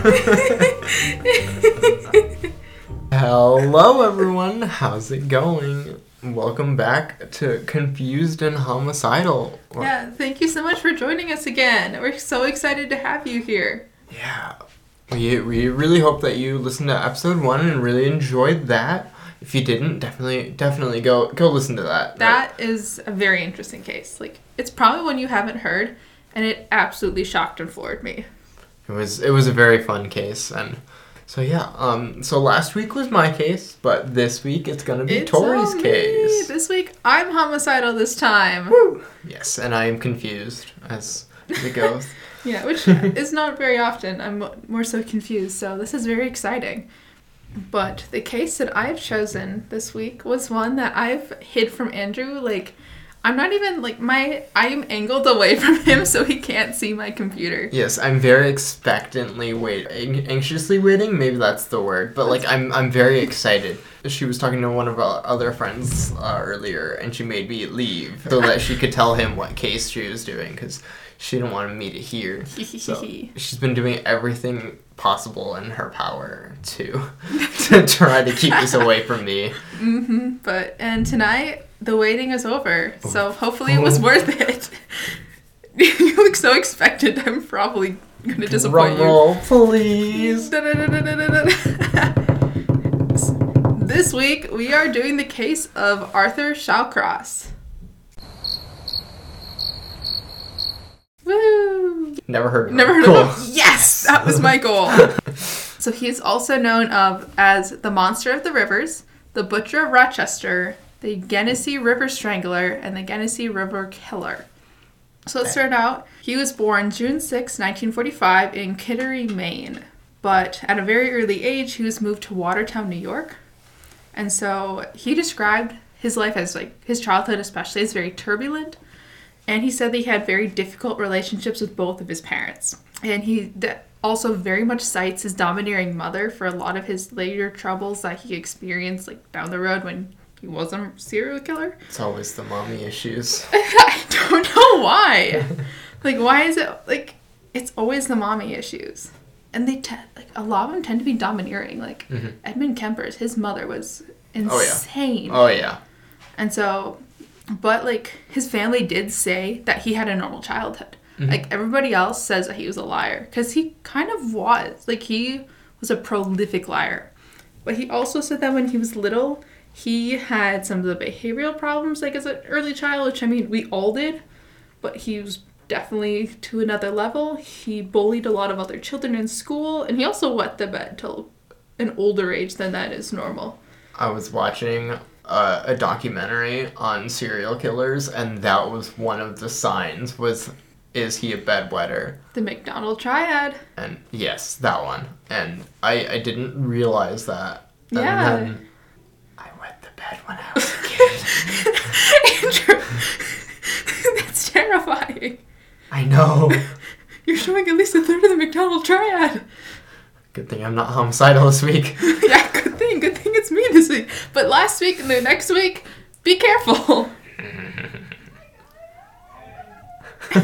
Hello, everyone. How's it going? Welcome back to Confused and Homicidal. Yeah, thank you so much for joining us again. We're so excited to have you here. Yeah. We, we really hope that you listened to episode one and really enjoyed that. If you didn't, definitely definitely go go listen to that. That is a very interesting case. Like, it's probably one you haven't heard, and it absolutely shocked and floored me. It was it was a very fun case and so yeah, um so last week was my case, but this week it's gonna be It's Torii's case. This week, I'm homicidal this time. Woo! Yes, and I am confused as it goes. Yeah, which is not very often. I'm more so confused, so this is very exciting. But the case that I've chosen this week was one that I've hid from Andrew. Like, I'm not even like my I'm angled away from him so he can't see my computer. Yes, I'm very expectantly waiting, anxiously waiting. Maybe that's the word, but like I'm, I'm very excited. She was talking to one of our other friends uh, earlier, and she made me leave so that she could tell him what case she was doing because she didn't want me to hear. So she's been doing everything possible in her power to to try to keep this away from me. hmm But and tonight the waiting is over, so hopefully it was worth it. you look so expectant. I'm probably gonna disappoint Drum you. roll, please. This week we are doing the case of Arthur Shawcross. Woo! Never heard of it. Never heard cool. of him. Yes, that was my goal. so he is also known of as the Monster of the Rivers, the Butcher of Rochester, the Genesee River Strangler, and the Genesee River Killer. So let's start out. He was born June 6, 1945, in Kittery, Maine. But at a very early age, he was moved to Watertown, New York. And so he described his life as like his childhood, especially, as very turbulent. And he said that he had very difficult relationships with both of his parents. And he also very much cites his domineering mother for a lot of his later troubles that he experienced, like down the road when he was a serial killer. It's always the mommy issues. I don't know why. like, why is it like it's always the mommy issues? And they tend like a lot of them tend to be domineering. Like Mhm. Edmund Kemper's, his mother was insane. Oh, yeah. insane. Oh yeah. And so, but like his family did say that he had a normal childhood. Mhm. Like everybody else says that he was a liar because he kind of was. Like he was a prolific liar. But he also said that when he was little, he had some of the behavioral problems like as an early child, which I mean we all did. But he was definitely to another level. He bullied a lot of other children in school, and he also wet the bed till an older age than that is normal. I was watching uh, a documentary on serial killers, and that was one of the signs. Was is he a bedwetter? The McDonald triad. And yes, that one. And I I didn't realize that. And Yeah. then I wet the bed when I was a kid. Andrew, that's terrifying. I know. You're showing at least a third of the McDonald triad. Good thing I'm not homicidal this week. yeah, thing. Good thing it's me this week. But last week and the next week, be careful.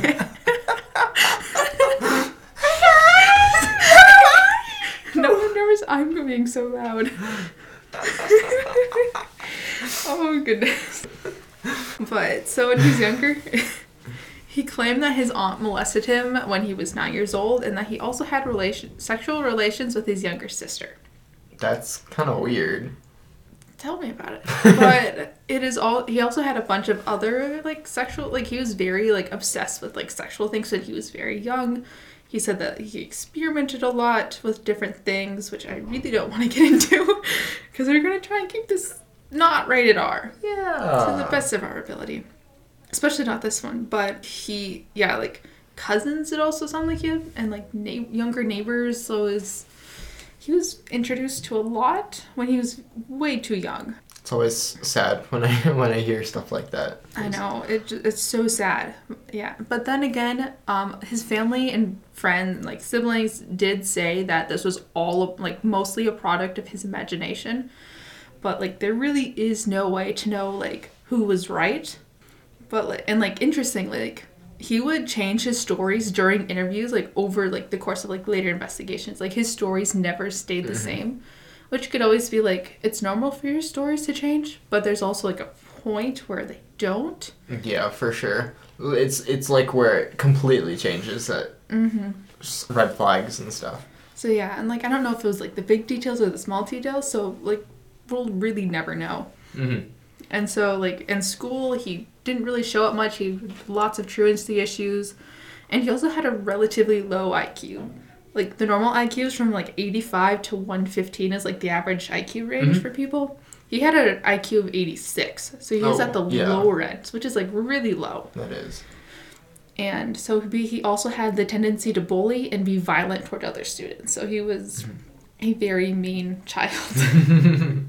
no one knows I'm being so loud. oh goodness. But so when he was younger, he claimed that his aunt molested him when he was nine years old, and that he also had relation sexual relations with his younger sister. That's kind of weird. Tell me about it. But it is all. He also had a bunch of other like sexual. Like he was very like obsessed with like sexual things when he was very young. He said that he experimented a lot with different things, which I really don't want to get into, because we're gonna try and keep this not rated R Yeah. to the best of our ability. Especially not this one, but he, yeah, like cousins. It also sounded like had, and like na- younger neighbors. So is he was introduced to a lot when he was way too young. It's always sad when I when I hear stuff like that. I know it. It's so sad. Yeah, but then again, um, his family and friends, like siblings, did say that this was all like mostly a product of his imagination. But like, there really is no way to know like who was right. But like, and like interestingly, like he would change his stories during interviews, like over like the course of like later investigations. Like his stories never stayed the same, which could always be like it's normal for your stories to change, but there's also like a point where they don't. Yeah, for sure. It's it's like where it completely changes that mm-hmm. red flags and stuff. So yeah, and like I don't know if it was like the big details or the small details, so like we'll really never know. hmm And so like in school he didn't really show up much. He had lots of truancy issues, and he also had a relatively low IQ. Like the normal IQ is from like 85 to 115 is like the average IQ range Mhm. for people. He had an IQ of 86, so he was Oh, at the yeah. lower end, which is like really low. That is. And so he he also had the tendency to bully and be violent toward other students. So he was a very mean child.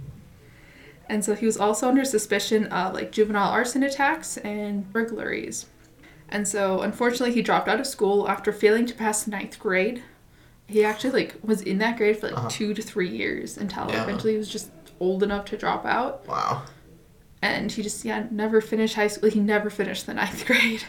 and so he was also under suspicion of like juvenile arson attacks and burglaries. And so unfortunately he dropped out of school after failing to pass ninth grade. He actually like was in that grade for like Uh-huh. two to three years until Yeah. eventually he was just old enough to drop out. Wow. And he just yeah, never finished high school. He never finished the ninth grade.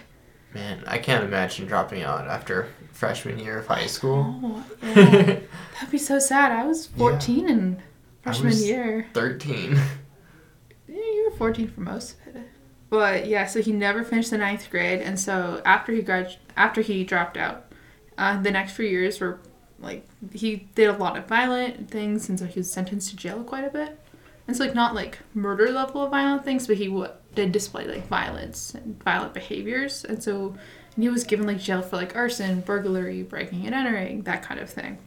Man, I can't imagine dropping out after freshman year of high school. Oh, yeah. That'd be so sad. I was 14 in I freshman was- year. 13. Yeah, you were 14 for most of it. But yeah, so he never finished the ninth grade, and so after he grad, after he dropped out, uh, the next few years were like he did a lot of violent things, and so he was sentenced to jail quite a bit. And so like not like murder level of violent things, but he w- did display like violence and violent behaviors, and so and he was given like jail for like arson, burglary, breaking and entering, that kind of thing.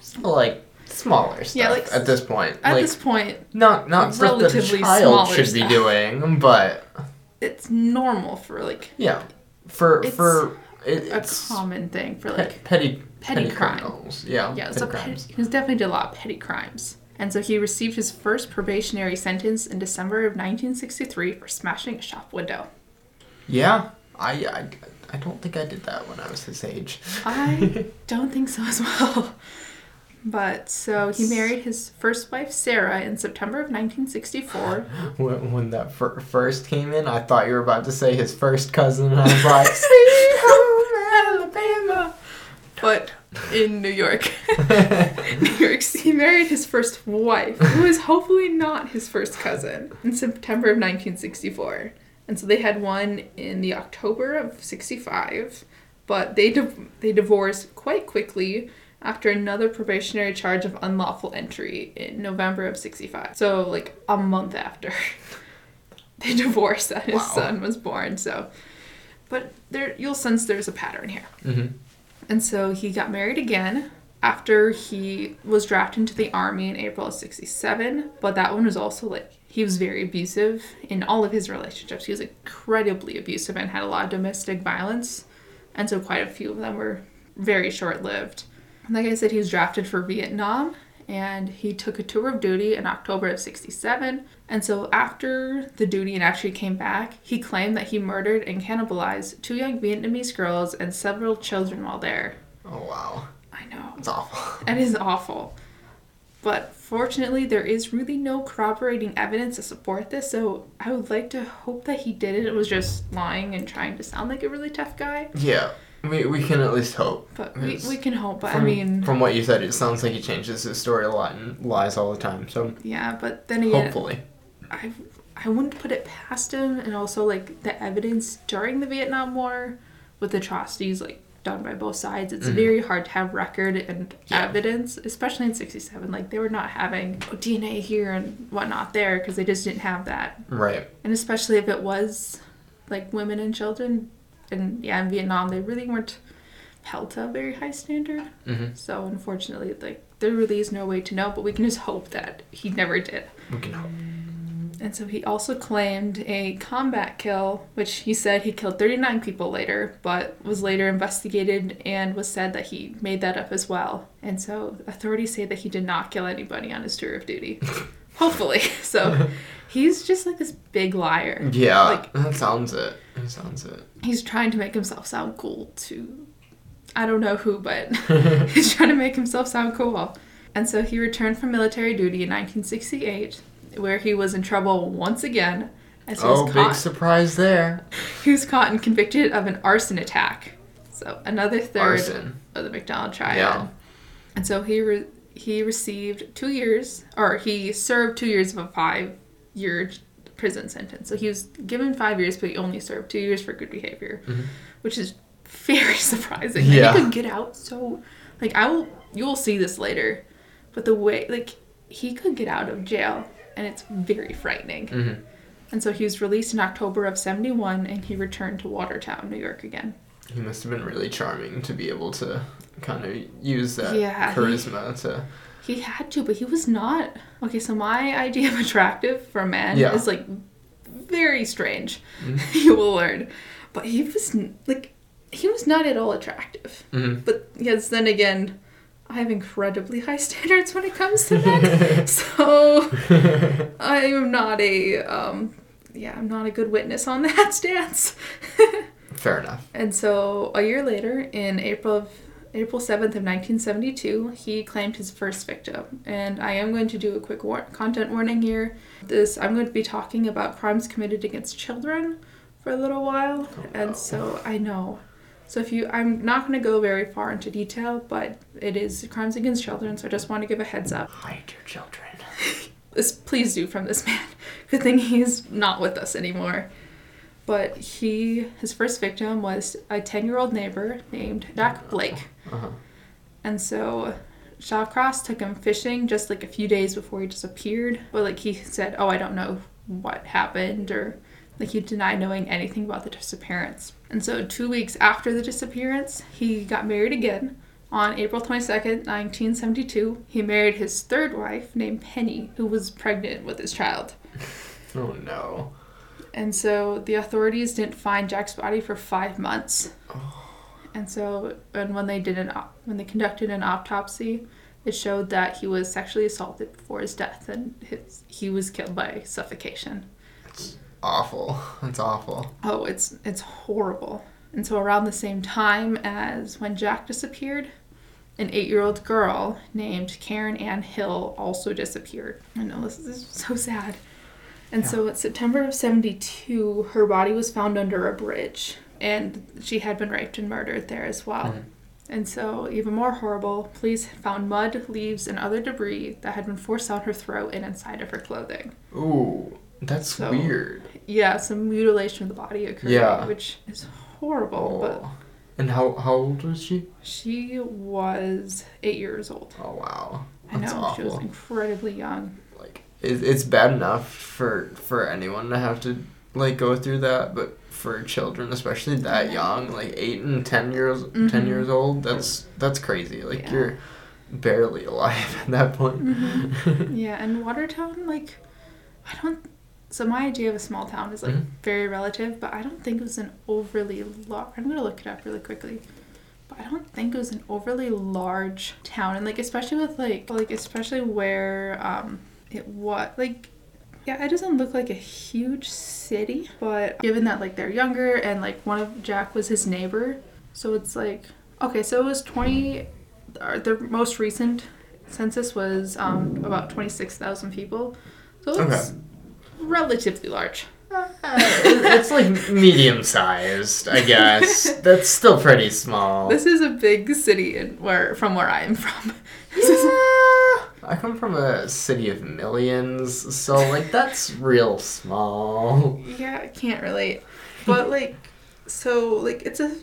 Still, like smaller stuff Yeah, like, at this point. At like this point, not not stuff that a relatively child should be doing, but it's normal for like yeah, for It's for it, a it's common thing for like petty petty crime. criminals. Yeah, yeah, petty so petty, he was definitely did a lot of petty crimes. And so he received his first probationary sentence in December of 1963 for smashing a shop window. Yeah, I, I I don't think I did that when I was his age. I don't think so as well. But so he married his first wife Sarah in September of 1964. When, when that fir- first came in, I thought you were about to say his first cousin, and I was like, Alabama. But in New York. New York, he married his first wife, who is hopefully not his first cousin, in September of 1964. And so they had one in the October of 65, but they div- they divorced quite quickly after another probationary charge of unlawful entry in November of 65. So like a month after they divorced that his Wow. son was born. So but there you'll sense there's a pattern here. hmm And so he got married again after he was drafted into the army in April of 67. But that one was also like, he was very abusive in all of his relationships. He was incredibly abusive and had a lot of domestic violence. And so quite a few of them were very short lived. Like I said, he was drafted for Vietnam and he took a tour of duty in October of 67. And so after the duty and actually came back, he claimed that he murdered and cannibalized two young Vietnamese girls and several children while there. Oh wow, I know. it's awful. And It is awful. But fortunately, there is really no corroborating evidence to support this, so I would like to hope that he did it. It was just lying and trying to sound like a really tough guy. Yeah, we, we can at least hope. But we, we can hope. But From, I mean, from what you said, it sounds like he changes his story a lot and lies all the time. So yeah, but then again, hopefully, I I wouldn't put it past him, and also like the evidence during the Vietnam War with atrocities like done by both sides. It's Mhm. very hard to have record and Yeah. evidence, especially in '67. Like they were not having DNA here and whatnot there because they just didn't have that, right? and especially if it was like women and children, and yeah, in Vietnam they really weren't held to a very high standard. hmm So unfortunately, like there really is no way to know, but we can just hope that he never did. We can hope. And so he also claimed a combat kill, which he said he killed 39 people later, but was later investigated and was said that he made that up as well. And so authorities say that he did not kill anybody on his tour of duty. Hopefully. So he's just like this big liar. Yeah, Like- that sounds it. That sounds it. He's trying to make himself sound cool to I don't know who, but he's trying to make himself sound cool. And so he returned from military duty in 1968, where he was in trouble once again As he was Oh, big surprise there. he was caught and convicted of an arson attack. So another third Arson. of the McDonald triad. Yeah. And so he re- he received two years, or he served two years of a five year prison sentence. So he was given five years, but he only served two years for good behavior, which is very surprising. Yeah. he could get out so, like I will, you will see this later, but the way like he could get out of jail, and it's very frightening. Mhm. And so he was released in October of '71, and he returned to Watertown, New York again. He must have been really charming to be able to kind of use that Yeah, he- charisma to. He had to, but he was not. Okay, so my idea of attractive for a man Yeah. is like very strange. Mhm. you will learn. But he was like, he was not at all attractive. Mhm. But yes, then again, I have incredibly high standards when it comes to men. so I am not a, um, yeah, I'm not a good witness on that stance. Fair enough. And so a year later, in April of April 7th of 1972, he claimed his first victim. And I am going to do a quick war- content warning here. This I'm going to be talking about crimes committed against children for a little while. Oh, And so I know. So if you I'm not going to go very far into detail, but it is crimes against children, so I just want to give a heads up. Hide your children. This please do from this man. Good thing he's not with us anymore. But he his first victim was a 10-year-old neighbor named Jack Blake. Uh-huh. And so Shawcross took him fishing just like a few days before he disappeared. But like he said, Oh, I don't know what happened or like he denied knowing anything about the disappearance. And so two weeks after the disappearance, he got married again. On April 22nd, 1972, he married his third wife named Penny, who was pregnant with his child. Oh no. And so the authorities didn't find Jack's body for five months. Oh. And so, and when they did an au- when they conducted an autopsy, it showed that he was sexually assaulted before his death, and his, he was killed by suffocation. It's awful. That's awful. Oh, it's it's horrible. And so around the same time as when Jack disappeared, an eight-year-old girl named Karen Ann Hill also disappeared. I know this is so sad. And so in September of 72, her body was found under a bridge and she had been raped and murdered there as well. Mhm. And so, even more horrible, police found mud, leaves, and other debris that had been forced down her throat and inside of her clothing. Ooh, that's So- weird. Yeah, some mutilation of the body occurred, Yeah. which is horrible. But Oh. And how how old was she? she was eight years old. Oh wow. I know That's she was incredibly young. It, it's bad enough for for anyone to have to like go through that, but for children, especially that young, like eight and ten years ten Mhm. years old, that's that's crazy. Like Yeah. you're barely alive at that point. Mm-hmm. Yeah, and Watertown, like, I don't. So my idea of a small town is like Mhm. very relative, but I don't think it was an overly large. I'm gonna look it up really quickly, but I don't think it was an overly large town, and like especially with like like especially where um it was like. Yeah, it doesn't look like a huge city, but given that like they're younger and like one of Jack was his neighbor, so it's like okay, so it was twenty. uh, The most recent census was um, about 26,000 people. So it's relatively large. it's like medium sized, I guess. That's still pretty small. This is a big city in where from where I am from. This is- I come from a city of millions, so like that's real small. yeah, I can't relate. But like so like it's a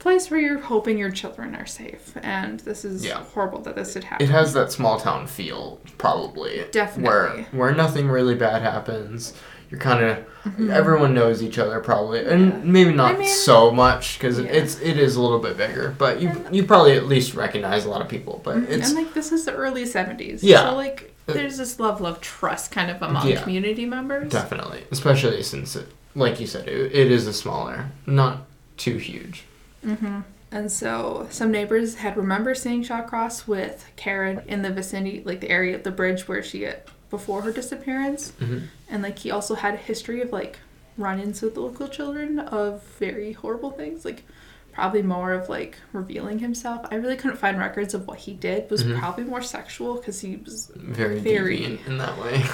place where you're hoping your children are safe and this is Yeah. horrible that this had happened. It has that small town feel, probably. Definitely. Where where nothing really bad happens. You're kind of everyone knows each other probably, and Mm-hmm. Yeah. maybe not I mean- so much because Yeah. it's it is a little bit bigger. But you you probably at least recognize a lot of people. But it's and like this is the early 70s. Yeah. So like there's this level of trust kind of among Yeah. community members. definitely, especially since it, like you said, it, it is a smaller, not too huge. Mm-hmm. And so some neighbors had remembered seeing Shawcross with Karen in the vicinity, like the area of the bridge where she before her disappearance. Mhm. And like he also had a history of like run-ins with local children of very horrible things, like probably more of like revealing himself. I really couldn't find records of what he did. It was Mhm. probably more sexual because he was Very, Very. in that way.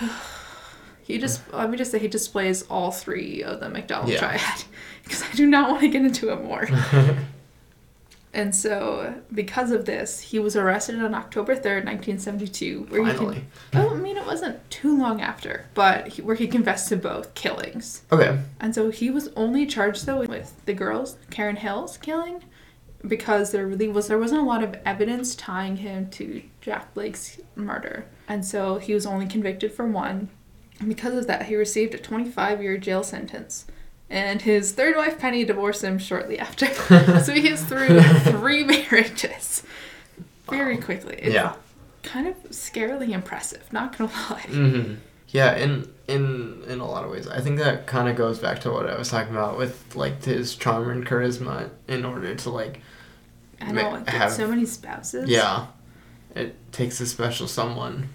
He just let me just say he displays all three of the McDonald Yeah. triad because I do not want to get into it more. and so, because of this, he was arrested on October third, nineteen seventy-two. Where Finally. he con- oh, I mean, it wasn't too long after, but he, where he confessed to both killings. Okay. And so he was only charged though with the girls, Karen Hill's killing, because there really was there wasn't a lot of evidence tying him to Jack Blake's murder. And so he was only convicted for one. And because of that, he received a 25 year jail sentence. And his third wife, Penny, divorced him shortly after. so he gets through three marriages very quickly. It's Yeah. kind of scarily impressive, not gonna lie. hmm Yeah, in in in a lot of ways, I think that kind of goes back to what I was talking about with like his charm and charisma. In order to like, I know, like, have- so many spouses. yeah, it takes a special someone.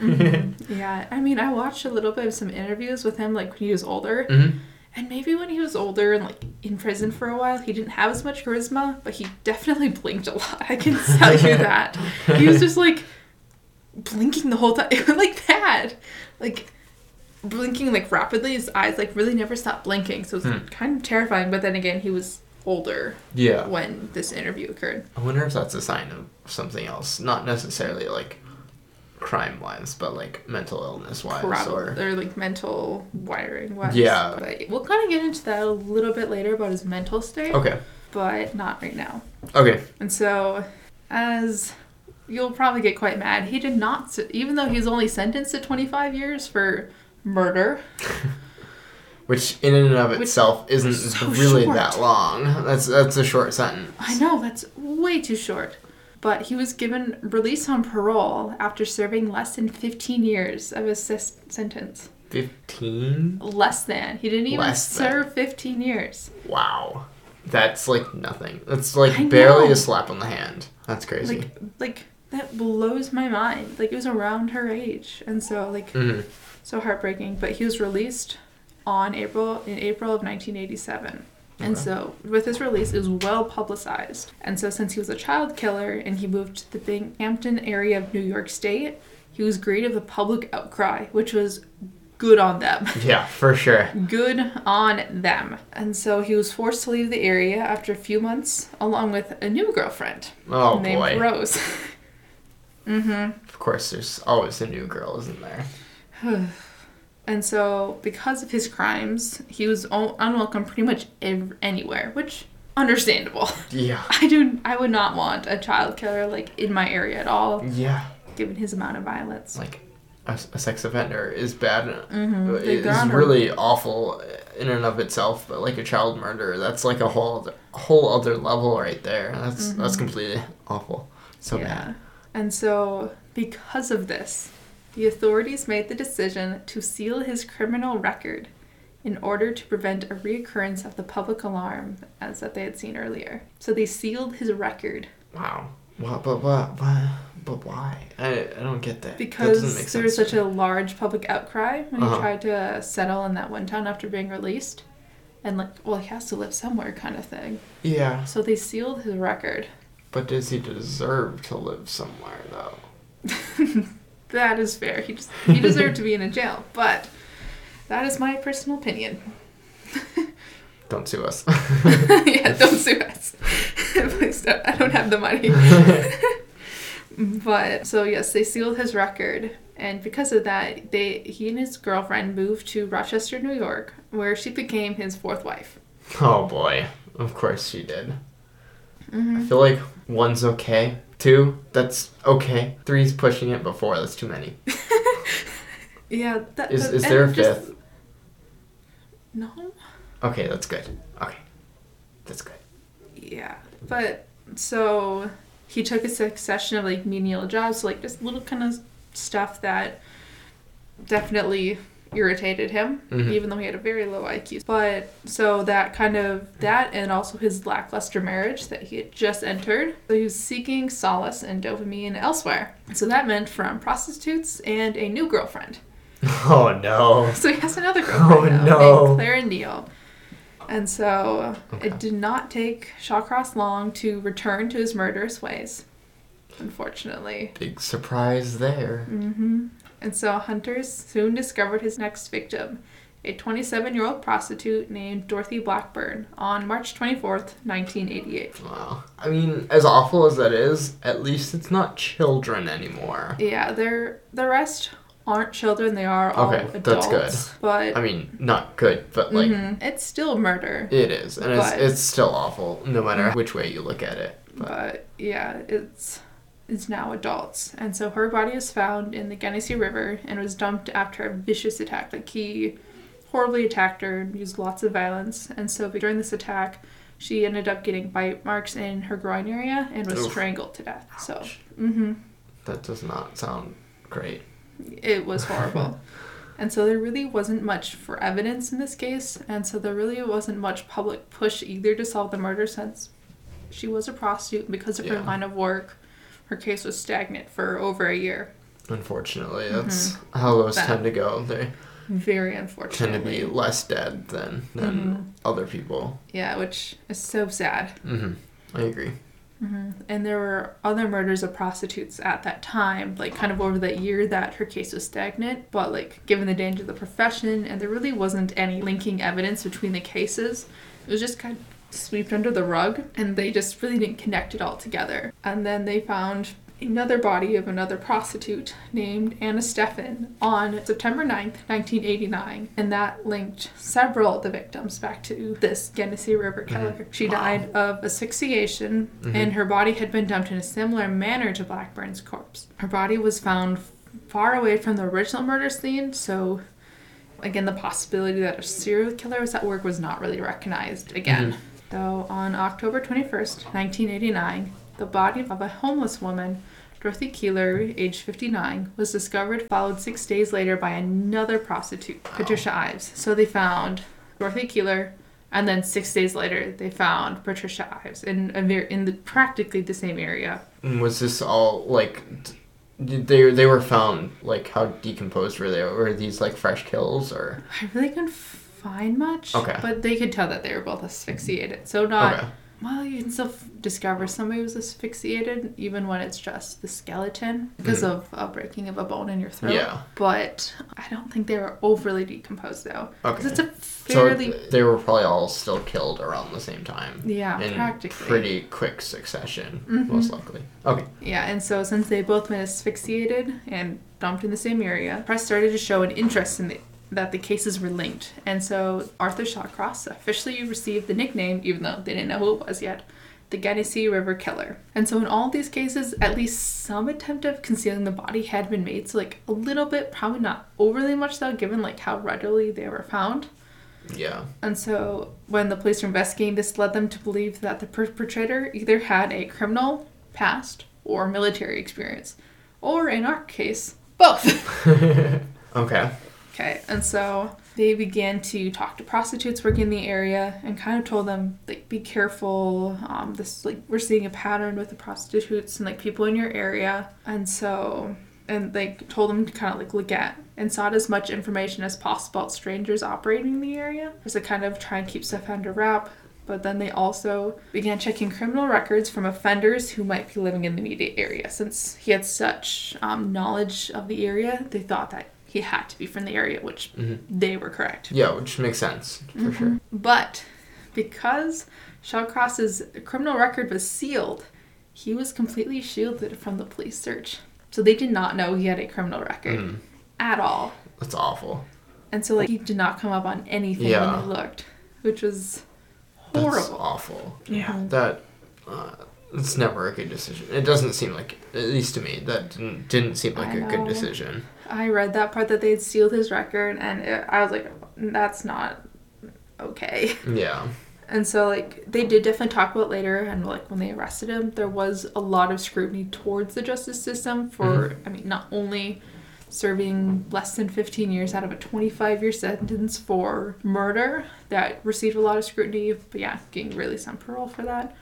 Yeah, I mean, I watched a little bit of some interviews with him, like when he was older, hmm and maybe when he was older and like in prison for a while, he didn't have as much charisma, but he definitely blinked a lot. I can tell you that he was just like blinking the whole time, like that, like blinking like rapidly. His eyes like really never stopped blinking, so it was Hmm. kind of terrifying. But then again, he was older Yeah. when this interview occurred. I wonder if that's a sign of something else, not necessarily like crime wise, but like mental illness wise, Probably, or or like mental wiring wise. Yeah. But we'll kind of get into that a little bit later about his mental state. okay, But not right now. okay, And so, as you'll probably get quite mad, he did not, even though he was only sentenced to 25 years for murder. which in and of Which itself isn't so really short. that long. That's that's a short sentence. I know, that's way too short. But he was given release on parole after serving less than 15 years of his sentence. Fifteen. Less than. He didn't even Less than. serve 15 years. Wow. That's like nothing. That's like barely a slap on the hand. That's crazy. Like, like that blows my mind. Like it was around her age, and so like hmm so heartbreaking. But he was released on April in April of 1987. And Okay. so, with his release, it was well publicized. And so, since he was a child killer and he moved to the Binghamton area of New York State, he was greeted with a public outcry, which was good on them. Yeah, for sure. Good on them. And so, he was forced to leave the area after a few months, along with a new girlfriend Oh named boy. Rose. mm-hmm. Of course, there's always a new girl, isn't there? And so, because of his crimes, he was unwelcome pretty much ev- anywhere, which understandable. Yeah. I do. I would not want a child killer like in my area at all, Yeah. given his amount of violence. Like a, a sex offender is bad. Mm-hmm. uh, Is really awful in and of itself, but like a child murder, that's like a whole other, whole other level right there. That's that's completely awful. So Mm-hmm. yeah. bad. And so, because of this, the authorities made the decision to seal his criminal record in order to prevent a reoccurrence of the public alarm as that they had seen earlier. So they sealed his record Wow. What? But what? What? But why? I, I don't get that. that because make there was such a large public outcry when he Uh-huh. tried to settle in that one town after being released. And like, well, he has to live somewhere, kind of thing. yeah. So they sealed his record. But does he deserve to live somewhere though? That is fair. He just he deserved to be in a jail, but that is my personal opinion. Don't sue us. yeah, don't sue us. Please don't. I don't have the money. but so yes, they sealed his record, and because of that, they he and his girlfriend moved to Rochester, New York, where she became his fourth wife. oh boy. Of course she did. I Mm-hmm. feel like one's okay. Two, that's okay. Three's pushing it, but four, that's too many. Yeah, that Is, that- is there a just- fifth? No. Okay, that's good. Okay. That's good. Yeah, but so he took a succession of like menial jobs, like just little kind of stuff that definitely irritated him, Mhm. even though he had a very low IQ. But so that kind of that, and also his lackluster marriage that he had just entered. So he was seeking solace and dopamine elsewhere. So that meant from prostitutes and a new girlfriend. Oh no. So he has another girlfriend Oh, now, no. named Clara Neal. And so Okay. it did not take Shawcross long to return to his murderous ways, unfortunately. Big surprise there. hmm And so hunters soon discovered his next victim, a 27 year old prostitute named Dorothy Blackburn, on March 24th, 1988. Wow. I mean, as awful as that is, at least it's not children anymore. Yeah, they're, the rest aren't children, they are all Okay, adults. that's good. But I mean, not good, but like mhm, it's still murder. it is, and it's it's still awful, no matter which way you look at it. But, but yeah, it's it's now adults, and so her body was found in the Genesee River and was dumped after a vicious attack. Like he horribly attacked her and used lots of violence, and so during this attack, she ended up getting bite marks in her groin area and was Oof. strangled to death. So, Ouch. hmm that does not sound great. it was horrible. And so there really wasn't much for evidence in this case, and so there really wasn't much public push either to solve the murder since she was a prostitute because of her line of work. Her case was stagnant for over a year. Unfortunately, that's mm-hmm. how those That- tend to go. They Very unfortunate. tend to be less dead than than mm-hmm. other people. Yeah, which is so sad. hmm I agree. Mm-hmm. And there were other murders of prostitutes at that time, like kind of over that year that her case was stagnant. But like, given the danger of the profession, and there really wasn't any linking evidence between the cases, it was just kind of swept under the rug, and they just really didn't connect it all together. And then they found another body of another prostitute named Anna Steffen on September 9th, 1989, and that linked several of the victims back to this Genesee River mm-hmm. killer. She Wow. died of asphyxiation, mm-hmm. and her body had been dumped in a similar manner to Blackburn's corpse. Her body was found far away from the original murder scene, so again, the possibility that a serial killer was at work was not really recognized again. Mm-hmm. Though on October 21st, 1989, the body of a homeless woman, Dorothy Keeler, age 59, was discovered, followed six days later by another prostitute, Patricia Ives. So they found Dorothy Keeler, and then six days later, they found Patricia Ives in in the, practically the same area. And was this all like? they they were found like how decomposed were they? Were these like fresh kills or? I really couldn't find much. Okay. But they could tell that they were both asphyxiated. So not. Okay. Well, you can still f- discover somebody was asphyxiated even when it's just the skeleton because of a breaking of a bone in your throat. Mm-hmm. Yeah. But I don't think they were overly decomposed though. Okay. it's a So fairly. they were probably all still killed around the same time. Yeah, in practically. pretty quick succession, Mhm. most likely. Okay. Yeah, and so since they both been asphyxiated and dumped in the same area, press started to show an interest in the, that the cases were linked. And so Arthur Shawcross officially received the nickname, even though they didn't know who it was yet, the Genesee River Killer. And so in all these cases, at least some attempt of concealing the body had been made. So like a little bit, probably not overly much though, given like how readily they were found. Yeah. And so when the police were investigating, this led them to believe that the perpetrator either had a criminal past or military experience. Or in our case, both. okay. Okay, and so they began to talk to prostitutes working in the area and kind of told them, like, be careful. Um, this, like, we're seeing a pattern with the prostitutes and, like, people in your area. And so, and, like, told them to kind of, like, look at and sought as much information as possible about strangers operating in the area. Just to kind of try and keep stuff under wrap. But then they also began checking criminal records from offenders who might be living in the immediate area. Since he had such um, knowledge of the area, they thought that he had to be from the area, which Mhm. they were correct. Yeah, which makes sense for Mm-hmm. sure. But because Shawcross's criminal record was sealed, he was completely shielded from the police search. So they did not know he had a criminal record Mm. at all. That's awful. And so like he did not come up on anything Yeah. when they looked, which was horrible. That's awful. Yeah. Mhm. That. Uh, it's never a good decision. It doesn't seem like, at least to me, that didn't, didn't seem like I a good decision. I read that part that they had sealed his record, and it, I was like, that's not okay. Yeah. And so, like, they did definitely talk about later, and like when they arrested him, there was a lot of scrutiny towards the justice system for, mm-hmm. I mean, not only serving less than 15 years out of a 25 year sentence for murder that received a lot of scrutiny, but yeah, getting really on parole for that.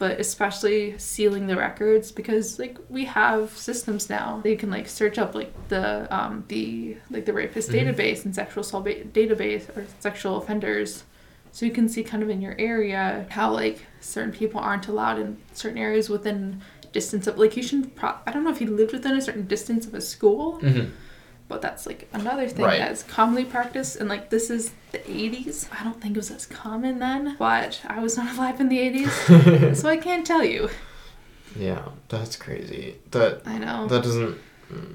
But especially sealing the records because like we have systems now. They can like search up like the um the like the rapist Mhm. database and sexual assault ba- database or sexual offenders so you can see kind of in your area how like certain people aren't allowed in certain areas within distance of like you shouldn't pro- I don't know if he lived within a certain distance of a school, hmm But that's like another thing Right. that's commonly practiced, and like this is the 80s. I don't think it was as common then, but I was not alive in the 80s, so I can't tell you. yeah, that's crazy. That I know. that doesn't.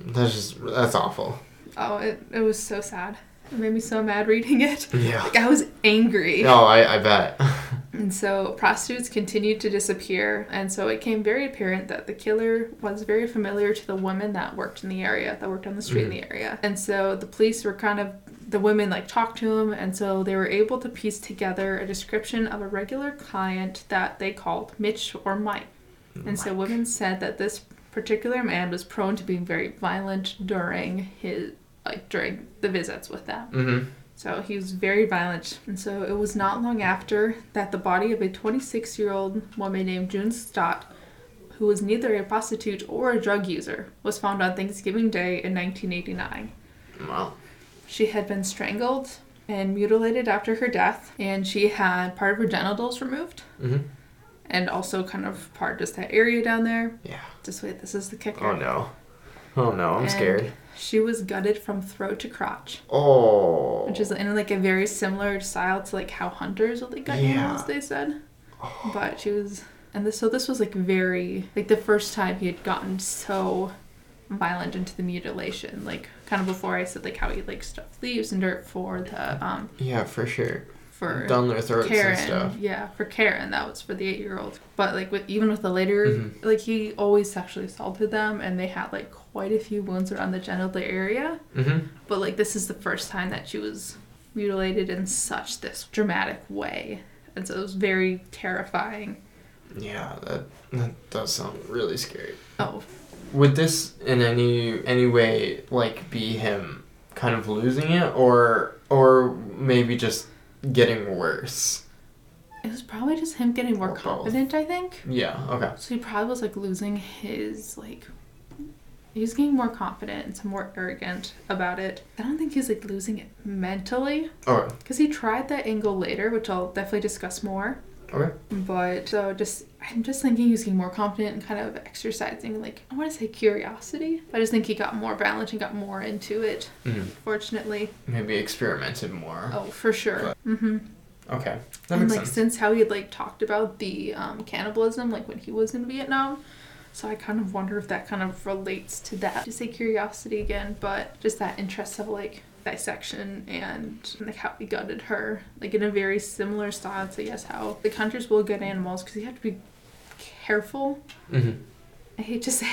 That's just that's awful. oh, it, it was so sad. It made me so mad reading it. Yeah. Like I was angry. No, I I bet. And so prostitutes continued to disappear, and so it became very apparent that the killer was very familiar to the women that worked in the area, that worked on the street in the area. And so the police were kind of the women like talked to him, and so they were able to piece together a description of a regular client that they called Mitch or Mike. And so women said that this particular man was prone to being very violent during his like during the visits with them. Mm-hmm. So he was very violent. And so it was not long after that the body of a 26 year old woman named June Stott, who was neither a prostitute or a drug user, was found on Thanksgiving Day in 1989. Wow. She had been strangled and mutilated after her death, and she had part of her genitals removed, Mm-hmm. and also kind of part just that area down there. Yeah. Just wait, this is the kicker. Oh no. Oh no, I'm And scared. She was gutted from throat to crotch. Oh. which is in like a very similar style to like how hunters would like gut Yeah. animals they said but she was and this so this was like very like the first time he had gotten so violent into the mutilation like kind of before i said like how he like stuffed leaves and dirt for the um Yeah, for sure. for Down their throats Karen, and stuff. yeah, for Karen, that was for the eight-year-old. But like with even with the later, Mhm. like he always sexually assaulted them, and they had like quite a few wounds around the genital area. Mm-hmm. But like this is the first time that she was mutilated in such this dramatic way. And so it was very terrifying. Yeah, that that does sound really scary. Oh, Would this in any any way like be him kind of losing it or or maybe just getting worse? it was probably just him getting more Or both. confident, I think. Yeah, okay. So he probably was like losing his like he was getting more confident and some more arrogant about it. I don't think he's like losing it mentally Okay. because he tried that angle later, which I'll definitely discuss more. Okay. But so just I'm just thinking he's getting more confident and kind of exercising like I want to say curiosity. I just think he got more balanced and got more into it. hmm Fortunately, Maybe experimented more. oh for sure. Mm-hmm. Okay. That and makes like sense. since how he had like talked about the um, cannibalism, like when he was in Vietnam. So I kind of wonder if that kind of relates to that. To say curiosity again, but just that interest of like dissection and like how we gutted her, like in a very similar style to yes how the hunters will gut animals because you have to be careful. hmm I hate to say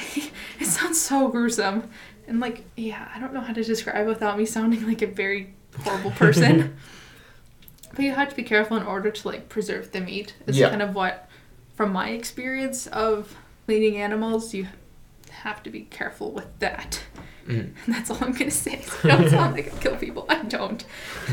it sounds so gruesome, and like yeah, I don't know how to describe without me sounding like a very horrible person. but you have to be careful in order to like preserve the meat. It's Yeah. kind of what, from my experience of cleaning animals, you have to be careful with that. hmm And that's all I'm gonna say. So don't sound like I kill people. I don't.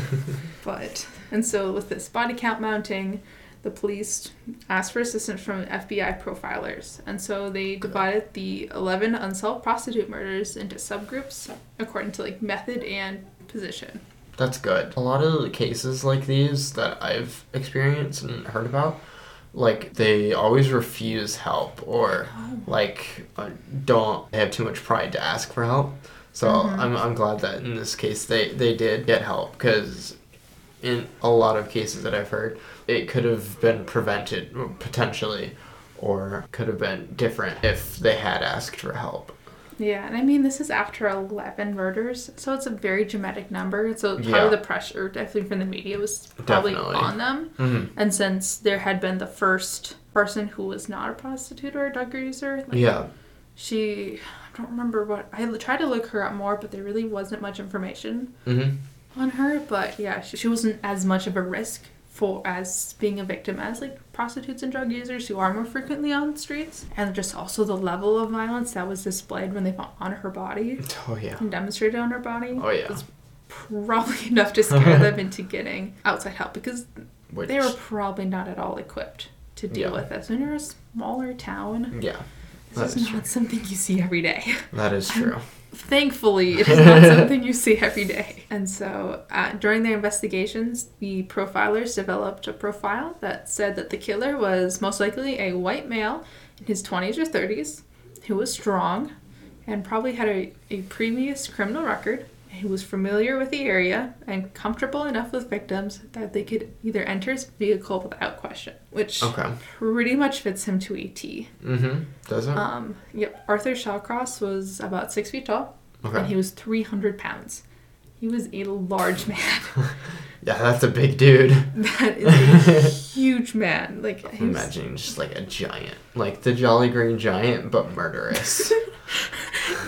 but and so with this body count mounting, the police asked for assistance from FBI profilers, and so they divided the 11 unsolved prostitute murders into subgroups according to like method and position. That's good. A lot of the cases like these that I've experienced and heard about, like they always refuse help or like uh, don't have too much pride to ask for help. So Mhm. I'm, I'm glad that in this case they, they did get help because in a lot of cases that I've heard, it could have been prevented potentially or could have been different if they had asked for help. Yeah, and I mean this is after 11 murders, so it's a very dramatic number. So part Yeah. of the pressure, definitely from the media, was probably Definitely. on them. hmm And since there had been the first person who was not a prostitute or a drug user, like Yeah. she, I don't remember what, I tried to look her up more, but there really wasn't much information hmm on her. But yeah, she, she wasn't as much of a risk for as being a victim as like prostitutes and drug users who are more frequently on the streets. And just also the level of violence that was displayed when they found on her body Oh yeah. and demonstrated on her body. Oh yeah. was probably enough to scare them into getting outside help because Which, they were probably not at all equipped to deal Yeah. with this. When you're a smaller town, yeah. This is is not something you see every day. That is true. Thankfully, it is not something you see every day. And so, uh, during their investigations, the profilers developed a profile that said that the killer was most likely a white male in his 20s or 30s who was strong and probably had a, a previous criminal record He was familiar with the area and comfortable enough with victims that they could either enter his vehicle without question, which Okay. pretty much fits him to a T. Mm-hmm. Does it? Um, yep, Arthur Shawcross was about six feet tall, and he was 300 pounds. He was a large man. Yeah, that's a big dude. that is a huge man. Like, I'm was, imagining just like a giant, like the Jolly Green Giant, but murderous.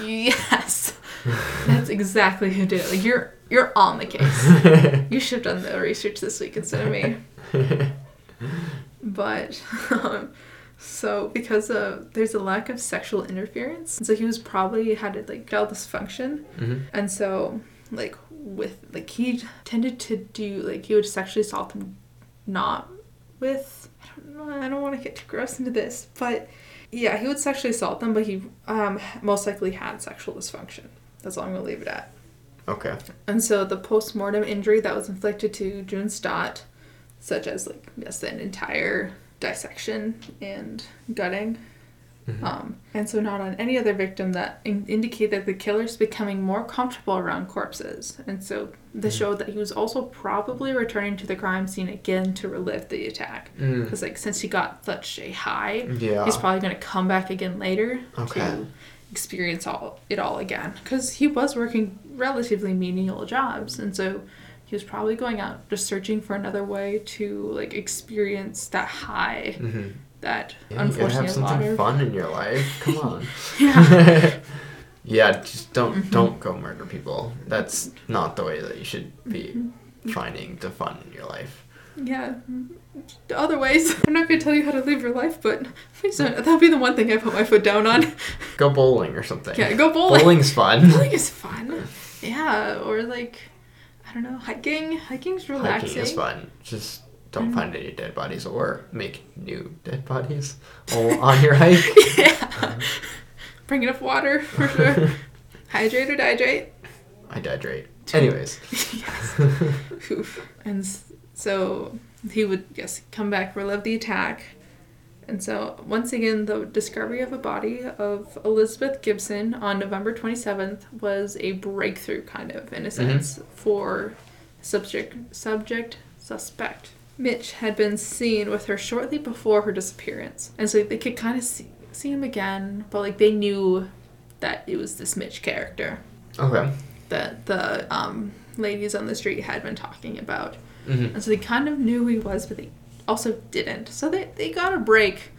yes, that's exactly who did it. Like, you're you're on the case. You should have done the research this week instead of me. But um, so because of there's a lack of sexual interference, so he was probably had like erectile dysfunction, hmm and so like with like he tended to do like he would sexually assault them, not with I don't know I don't want to get too gross into this, but yeah he would sexually assault them, but he um most likely had sexual dysfunction. That's all I'm gonna leave it at. Okay. And so the post-mortem injury that was inflicted to June Stott, such as like yes, an entire dissection and gutting, Mhm. um, and so not on any other victim that in- indicate that the killer's becoming more comfortable around corpses. And so this Mhm. showed that he was also probably returning to the crime scene again to relive the attack. Mm. Because like since he got such a high, Yeah. he's probably going to come back again later Okay. to experience all it all again because he was working relatively menial jobs and so he was probably going out just searching for another way to like experience that high hmm that Yeah, you gotta unfortunately have something fun in your life. Come on. yeah yeah, just don't Mhm. don't go murder people. That's not the way that you should be Mm-hmm. finding the fun in your life. Yeah the other ways i'm not going to tell you how to live your life but please don't that'll be the one thing i put my foot down on Go bowling or something. yeah go bowling Bowling's fun. bowling is fun yeah or like i don't know hiking hiking's relaxing Hiking is fun. Just don't Mm. find any dead bodies or make new dead bodies on your hike. yeah. Bring enough water for sure. Hydrate or dihydrate. I dehydrate. Anyways. yes. Oof. And so he would, yes, come back, relive the attack. And so, once again, the discovery of a body of Elizabeth Gibson on November 27th was a breakthrough, kind of, in a sense, for subject, subject, suspect. Mitch had been seen with her shortly before her disappearance. And so they could kind of see, see him again, but like they knew that it was this Mitch character Okay. that the um, ladies on the street had been talking about. Hmm And so they kind of knew who he was, but they also didn't. So they, they got a break,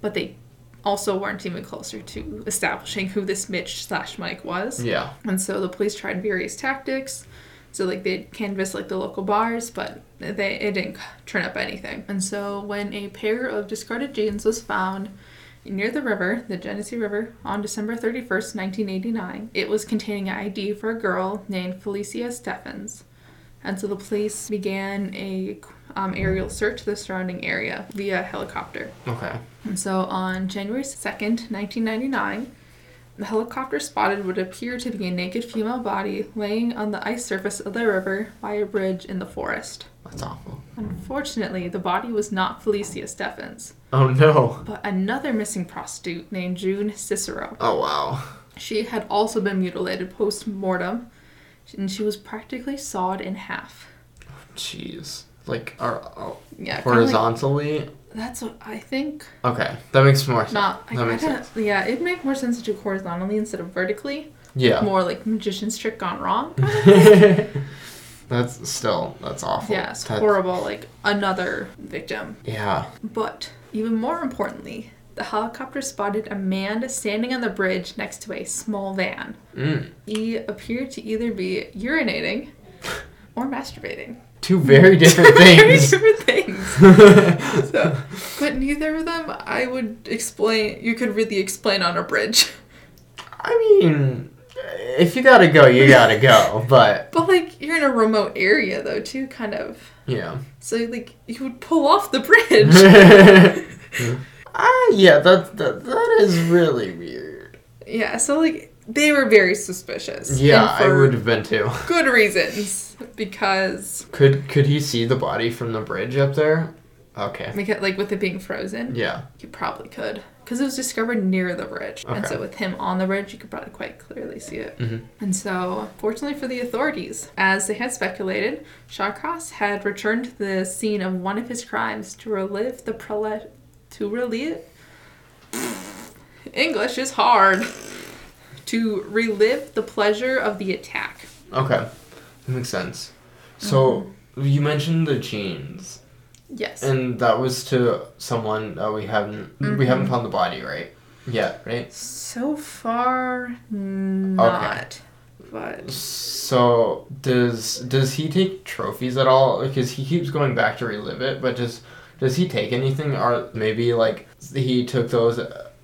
but they also weren't even closer to establishing who this Mitch slash Mike was. Yeah. And so the police tried various tactics. So like they canvassed like the local bars, but they it didn't turn up anything. And so when a pair of discarded jeans was found near the river, the Genesee River, on December 31st, 1989, it was containing an ID for a girl named Felicia Stephens. And so the police began a um, aerial search of the surrounding area via helicopter. Okay. And so on January 2nd, 1999, the helicopter spotted what appeared to be a naked female body laying on the ice surface of the river by a bridge in the forest. That's awful. Unfortunately, the body was not Felicia Stephens, Oh no. but another missing prostitute named June Cicero. Oh wow. She had also been mutilated post mortem, and she was practically sawed in half. Jeez. Like, are, oh, Yeah, kinda like- horizontally? that's what I think. Okay. That makes more sense. Not, I that makes kinda- sense. yeah, it'd make more sense to do horizontally instead of vertically. Yeah. more like magician's trick gone wrong. that's still, that's awful. yeah, it's horrible. Like another victim. Yeah. But even more importantly, the helicopter spotted a man standing on the bridge next to a small van. Mm. He appeared to either be urinating or masturbating. Two very different Very things. different things. So, but neither of them I would explain. You could really explain on a bridge. I mean, if you gotta go, you gotta go. But, But like you're in a remote area though too, kind of. yeah. So like you would pull off the bridge. Ah, yeah, that, that, that is really weird. Yeah, so like they were very suspicious. Yeah, I would have been too. good reasons because Could could he see the body from the bridge up there? Okay. Because, like with it being frozen, Yeah. you probably could. Because it was discovered near the bridge. And so with him on the bridge, you could probably quite clearly see it. Mhm. And so, fortunately for the authorities, as they had speculated, Shawcross had returned to the scene of one of his crimes to relive the prele- to relive English is hard. To relive the pleasure of the attack. Okay. That makes sense. So mm-hmm. you mentioned the jeans, Yes. and that was to someone that we haven't we haven't mm-hmm. found the body right yet, right? so far, not. Okay. But So does does he take trophies at all? Because he keeps going back to relive it, but does does he take anything? Or maybe like he took those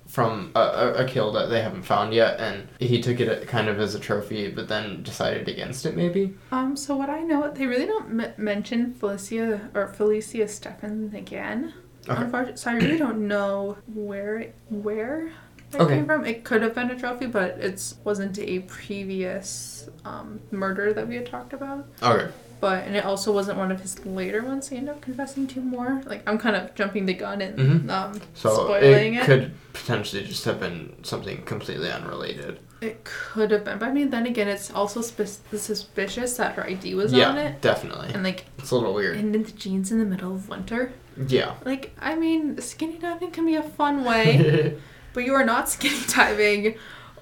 from a, a, a kill that they haven't found yet, and he took it kind of as a trophy, but then decided against it. Maybe. Um, so what I know, they really don't m- mention Felicia or Felicia Stefan again. Okay. Unfortunately, so I really don't know where where it Okay. came from. It could have been a trophy, but it wasn't a previous um, murder that we had talked about. Okay. But and it also wasn't one of his later ones. He ended up confessing to more. Like I'm kind of jumping the gun and Mhm. um, So spoiling it, it. could potentially just have been something completely unrelated. It could have been, but I mean, then again, it's also sp- suspicious that her ID was yeah, on it, Yeah, definitely. and like It's a little weird. And in the jeans in the middle of winter. Yeah. Like, I mean, skinny diving can be a fun way, but you are not skinny diving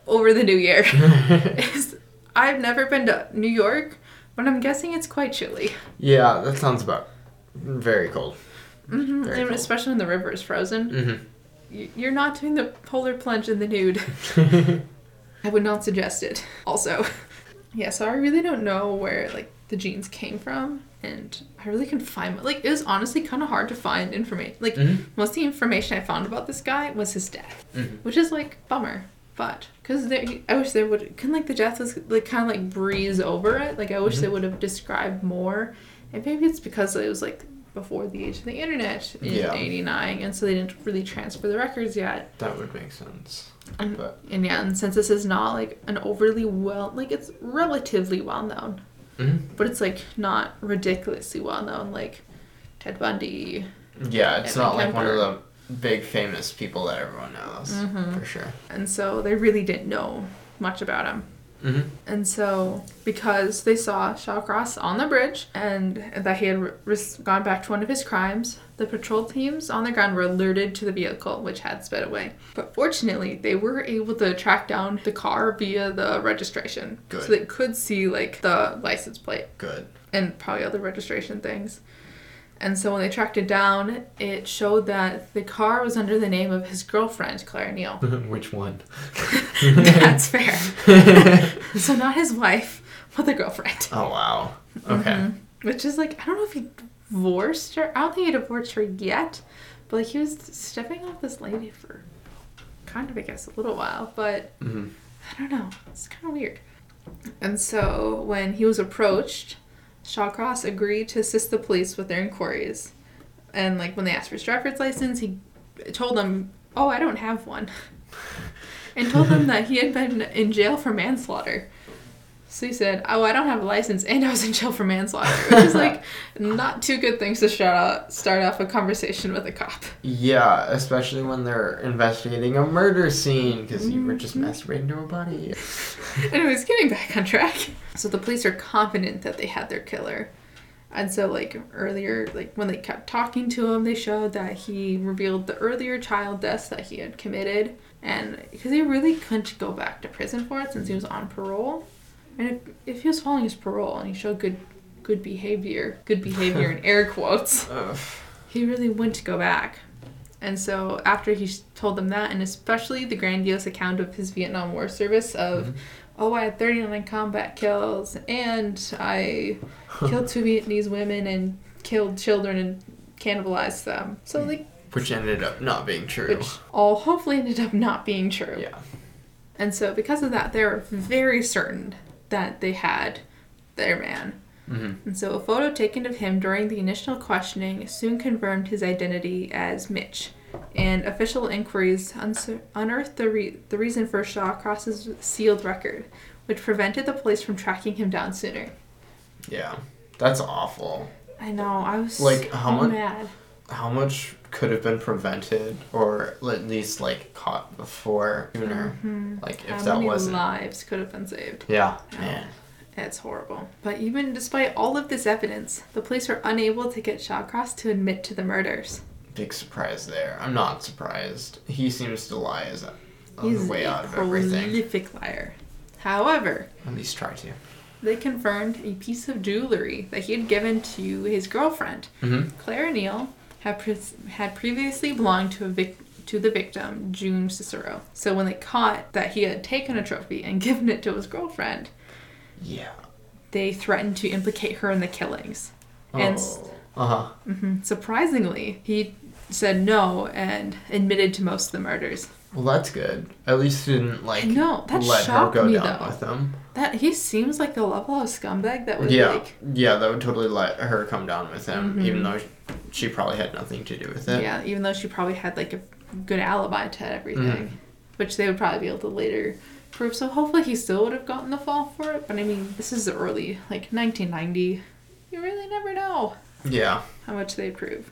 over the new year. I've never been to New York, but I'm guessing it's quite chilly. yeah, that sounds about very cold. hmm Very And cold. especially when the river is frozen. Mm-hmm. Y- You're not doing the polar plunge in the nude. I would not suggest it. Also, yeah. So I really don't know where like the jeans came from, and I really couldn't find like it was honestly kind of hard to find information. Like Mhm. most of the information I found about this guy was his death, Mhm. which is like bummer. But because I wish they would can like the death was like kind of like breeze over it. Like I wish they would have described more, and maybe it's because it was like before the age of the internet in Yeah. '89, and so they didn't really transfer the records yet. That would make sense. And, But and yeah, and since this is not like an overly well, like it's relatively well known, Mhm. but it's like not ridiculously well known, like Ted Bundy. yeah, it's not like one of the big famous people that everyone knows Mhm. for sure. And so they really didn't know much about him. Mm-hmm. And so, because they saw Shawcross on the bridge and that he had re- gone back to one of his crimes, the patrol teams on the ground were alerted to the vehicle, which had sped away. But fortunately, they were able to track down the car via the registration. Good. So they could see, like, the license plate Good. and probably other registration things. And so when they tracked it down, it showed that the car was under the name of his girlfriend, Claire Neal. Which one? That's fair. so not his wife, but the girlfriend. Oh wow. Okay. Mhm. Which is like I don't know if he divorced her. I don't think he divorced her yet, but like he was stepping off this lady for kind of I guess a little while, but hmm I don't know. It's kind of weird. And so when he was approached, Shawcross agreed to assist the police with their inquiries. And like when they asked for his driver's license, he told them, "Oh, I don't have one," and told them that he had been in jail for manslaughter. So he said, "Oh, I don't have a license, and I was in jail for manslaughter," which is like not two good things to start out start off a conversation with a cop. Yeah, especially when they're investigating a murder scene because you were just mm-hmm. masturbating to a body. Anyways, getting back on track. So the police are confident that they had their killer. And so, like earlier, like when they kept talking to him, they showed that he revealed the earlier child deaths that he had committed, and because he really couldn't go back to prison for it since he was on parole, and if, if he was following his parole and he showed good, good behavior, good behavior in air quotes, Ugh. he really wouldn't go back. And so after he told them that, and especially the grandiose account of his Vietnam War service of, mm-hmm. oh, I had 39 combat kills, and I killed two Vietnamese women and killed children and cannibalized them. So mm. like, Which ended up not being true. which all hopefully ended up not being true. Yeah. And so because of that, they were very certain that they had their man. hmm And so a photo taken of him during the initial questioning soon confirmed his identity as Mitch. And official inquiries unearthed the, re- the reason for Shawcross's sealed record, which prevented the police from tracking him down sooner. Yeah. That's awful. I know, I was Like, how so much- mad. how much could have been prevented or at least like caught before sooner? Like if How that many wasn't. lives could have been saved? Yeah, man. It's horrible. But even despite all of this evidence, the police were unable to get Shawcross to admit to the murders. Big surprise there. I'm not surprised. He seems to lie as a, He's way a out of everything. He's a prolific liar. However, At least try to. they confirmed a piece of jewelry that he had given to his girlfriend, Mm-hmm. Claire Neal, had, pre- had previously belonged to a vic- to the victim, June Cicero. So when they caught that he had taken a trophy and given it to his girlfriend, Yeah. they threatened to implicate her in the killings. And Oh. Uh huh. hmm surprisingly, he said no and admitted to most of the murders. Well, that's good. At least he didn't like know, that let her shocked go me, down though. with him. That he seems like the level of scumbag that would Yeah, like yeah, that would totally let her come down with him, Mhm. even though she probably had nothing to do with it. yeah, even though she probably had like a good alibi to everything, Mm. which they would probably be able to later prove. So hopefully he still would have gotten the fall for it. But I mean, this is early like 1990. You really never know Yeah, how much they prove.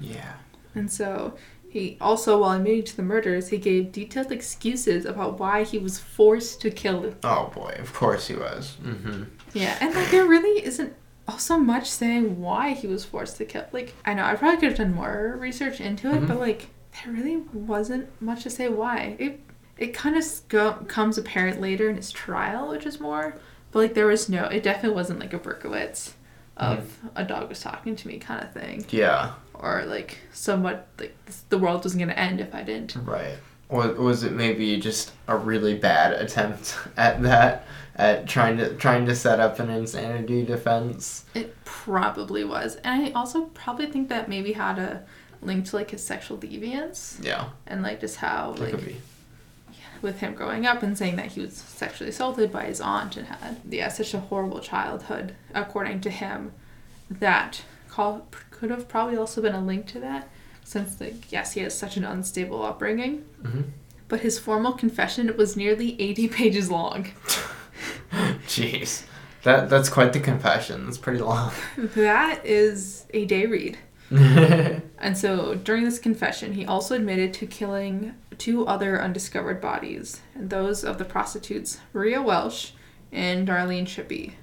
yeah. And so he also, while admitting to the murders, he gave detailed excuses about why he was forced to kill them. Oh boy, of course he was. Mm-hmm. Yeah, and like there really isn't also much saying why he was forced to kill. Like I know I probably could have done more research into it, Mhm. but like there really wasn't much to say why. It it kind of go, comes apparent later in his trial, which is more. But like there was no, it definitely wasn't like a Berkowitz of mm-hmm. a dog was talking to me kind of thing, Yeah, or like somewhat like the world wasn't gonna end if I didn't. right. Was was it maybe just a really bad attempt at that, at trying to trying to set up an insanity defense? It probably was, and I also probably think that maybe had a link to like his sexual deviance. Yeah, and like just how that like could be. With him growing up and saying that he was sexually assaulted by his aunt and had yeah such a horrible childhood according to him that call, could have probably also been a link to that since like yes he has such an unstable upbringing. Hmm but his formal confession was nearly 80 pages long. Jeez, that that's quite the confession. That's pretty long. that is a day read And so during this confession, he also admitted to killing two other undiscovered bodies, and those of the prostitutes Maria Welch and Darlene Shippey.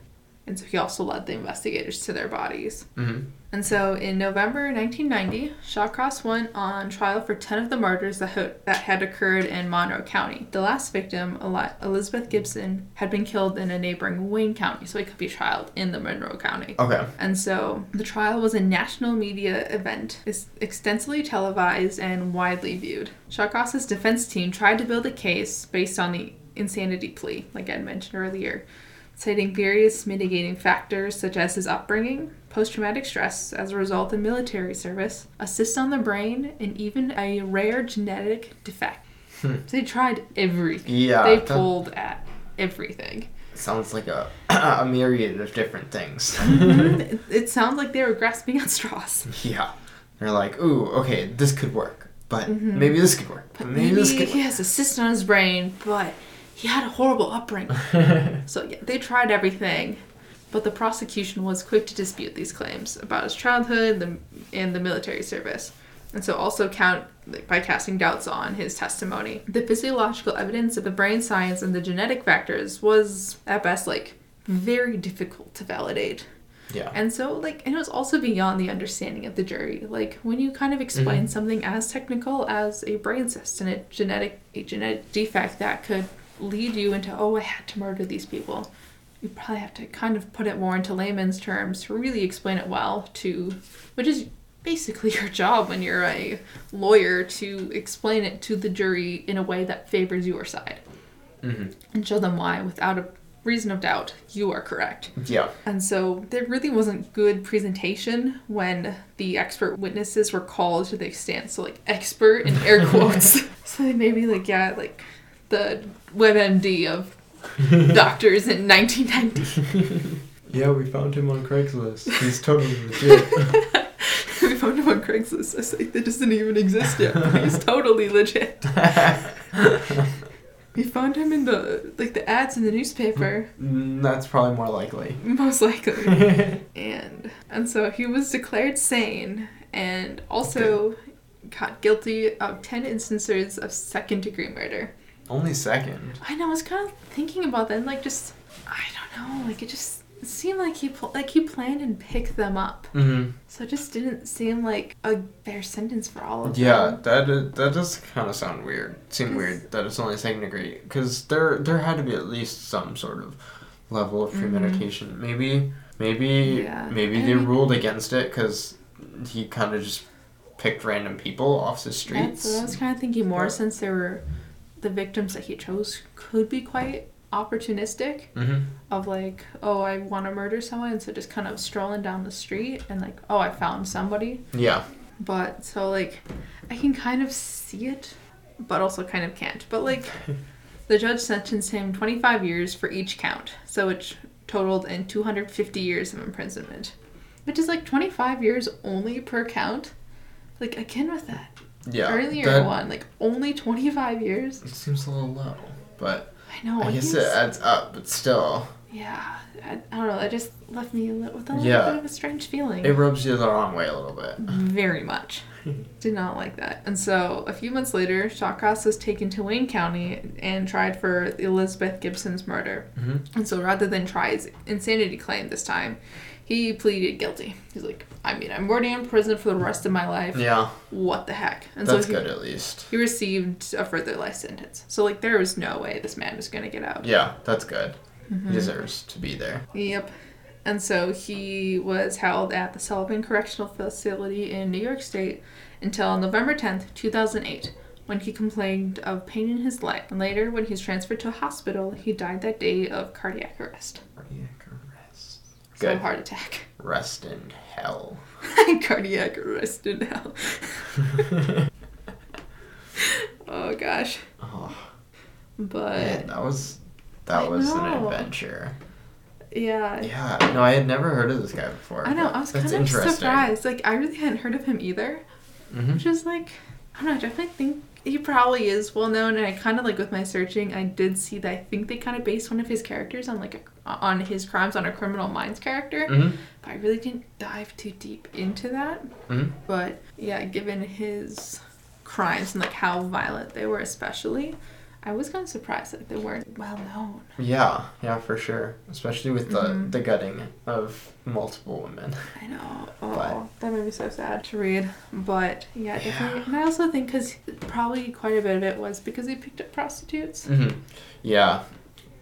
And so he also led the investigators to their bodies. hmm And so in November 1990, Shawcross went on trial for 10 of the murders that, ho- that had occurred in Monroe County. The last victim, Elizabeth Gibson, had been killed in a neighboring Wayne County, so he could be trialed in the Monroe County. Okay. And so the trial was a national media event, is extensively televised and widely viewed. Shawcross's defense team tried to build a case based on the insanity plea, like I mentioned earlier, citing various mitigating factors such as his upbringing, post traumatic stress as a result of military service, a cyst on the brain, and even a rare genetic defect. Hmm. So they tried everything. Yeah. they pulled at everything. sounds like a a myriad of different things. it, it sounds like they were grasping at straws. yeah. They're like, ooh, okay, this could work, but Mhm. maybe this could work. But maybe, maybe this could he has a cyst on his brain, but he had a horrible upbringing. so yeah, they tried everything, but the prosecution was quick to dispute these claims about his childhood the, and the military service, and so also count by casting doubts on his testimony. The physiological evidence of the brain science and the genetic factors was at best like very difficult to validate. yeah. And so, like, and it was also beyond the understanding of the jury. Like, when you kind of explain Mhm. something as technical as a brain cyst and a genetic, a genetic defect that could lead you into, oh, I had to murder these people, you probably have to kind of put it more into layman's terms to really explain it well to, which is basically your job when you're a lawyer to explain it to the jury in a way that favors your side hmm and show them why, without a reason of doubt, you are correct. Yeah. And so there really wasn't good presentation when the expert witnesses were called to the stand. So like expert in air quotes. so they maybe like yeah, like the WebMD of doctors in 1990. Yeah, we found him on Craigslist. He's totally legit. we found him on Craigslist. I was like, that doesn't even exist yet. But he's totally legit. We found him in the like the ads in the newspaper, Mm, That's probably more likely. most likely. and and so he was declared sane and also got guilty of 10 instances of second degree murder. Only second. I know, I was kind of thinking about that, and like just, I don't know, like it just seemed like he pl- like he planned and picked them up. Mm-hmm. So it just didn't seem like a fair sentence for all of Yeah, them. Yeah, that is, that does kind of sound weird. Seem weird that it's only second degree because there there had to be at least some sort of level of premeditation. Maybe maybe Mm-hmm. Yeah, maybe I they ruled against it because he kind of just picked random people off the That's streets. what I was kind of thinking more But- since there were the victims that he chose could be quite opportunistic Mm-hmm. of like, oh, I want to murder someone, so just kind of strolling down the street and like, oh, I found somebody. Yeah. But so like, I can kind of see it, but also kind of can't. But like, the judge sentenced him 25 years for each count, so it totaled in 250 years of imprisonment, which is like 25 years only per count. Like again with that Yeah. earlier that, one, like only 25 years. It seems a little low, but I know. I guess it adds up. But still, Yeah, I, I don't know. It just left me a li- with a little Yeah. bit of a strange feeling. it rubs you the wrong way a little bit. Very much. Did not like that. And so a few months later, Shawcross was taken to Wayne County and tried for Elizabeth Gibson's murder. hmm And so rather than try his insanity claim this time, he pleaded guilty. He's like, I mean, I'm already in prison for the rest of my life. Yeah, What the heck? And that's so he, good at least. he received a further life sentence. So like there was no way this man was gonna get out. Yeah, that's good. Mm-hmm. He deserves to be there. Yep. And so he was held at the Sullivan Correctional Facility in New York State until November 10th, 2008, when he complained of pain in his leg. And later, when he was transferred to a hospital, he died that day of cardiac arrest. Cardiac arrest. So Good. heart attack. Rest in hell. cardiac arrest in hell. oh gosh. oh, But man, that was that I was an adventure. yeah. Yeah, no, I had never heard of this guy before. I know, I was kind of surprised. Like, I really hadn't heard of him either. hmm Which is like, I don't know, I definitely think he probably is well known. And I kind of like with my searching, I did see that I think they kind of based one of his characters on like a, on his crimes on a Criminal Minds character. hmm But I really didn't dive too deep into that. hmm But yeah, given his crimes and like how violent they were, especially, I was kind of surprised that they weren't well known. Yeah, yeah, for sure. Especially with the Mhm. the gutting of multiple women. I know. Oh, But- that made me so sad to read. But yeah, definitely. Yeah. And I also think because probably quite a bit of it was because he picked up prostitutes. hmm Yeah,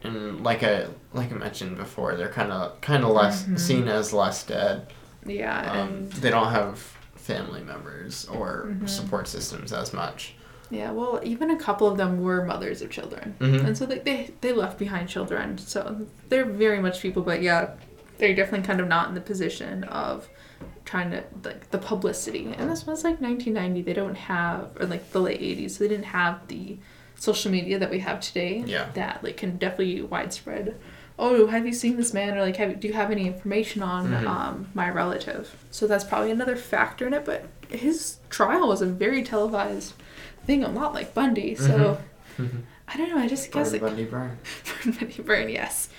and like I like I mentioned before, they're kind of kind of less Mhm. seen as less dead. Yeah, Um, and they don't have family members or Mhm. support systems as much. Yeah, well, even a couple of them were mothers of children, Mhm. and so they, they they left behind children. So they're very much people, but yeah, they're definitely kind of not in the position of trying to like the publicity. And this was like 1990. They don't have or like the late 80s. So they didn't have the social media that we have today. Yeah. That like can definitely widespread. Oh, have you seen this man? Or like, have do you have any information on Mhm. um, my relative? So that's probably another factor in it. But his trial was a very televised thing, a lot like Bundy. So Mhm. I don't know. I just guess it Bundy burn. Bundy Burn, yes.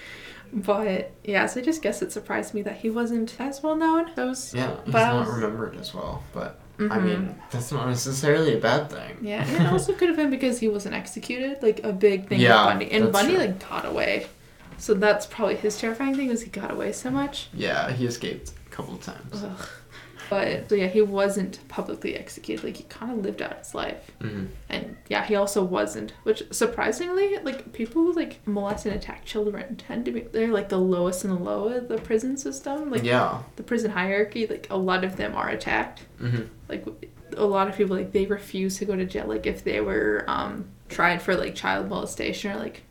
But yeah, so I just guess it surprised me that he wasn't as well known. Was Yeah, he's I not was- remembered as well, but I Mhm. mean that's not necessarily a bad thing. yeah, and it also could have been because he wasn't executed, like a big thing Yeah, Bundy. And Bundy true. like got away. So that's probably his terrifying thing was he got away so much. Yeah, he escaped a couple of times. Ugh. But so yeah, he wasn't publicly executed. Like he kind of lived out his life. hmm And yeah, he also wasn't. Which surprisingly, like people who like molest and attack children tend to be they're like the lowest in the low of the prison system. Like yeah. the prison hierarchy, like a lot of them are attacked. hmm Like a lot of people, like they refuse to go to jail. Like if they were um, tried for like child molestation or like,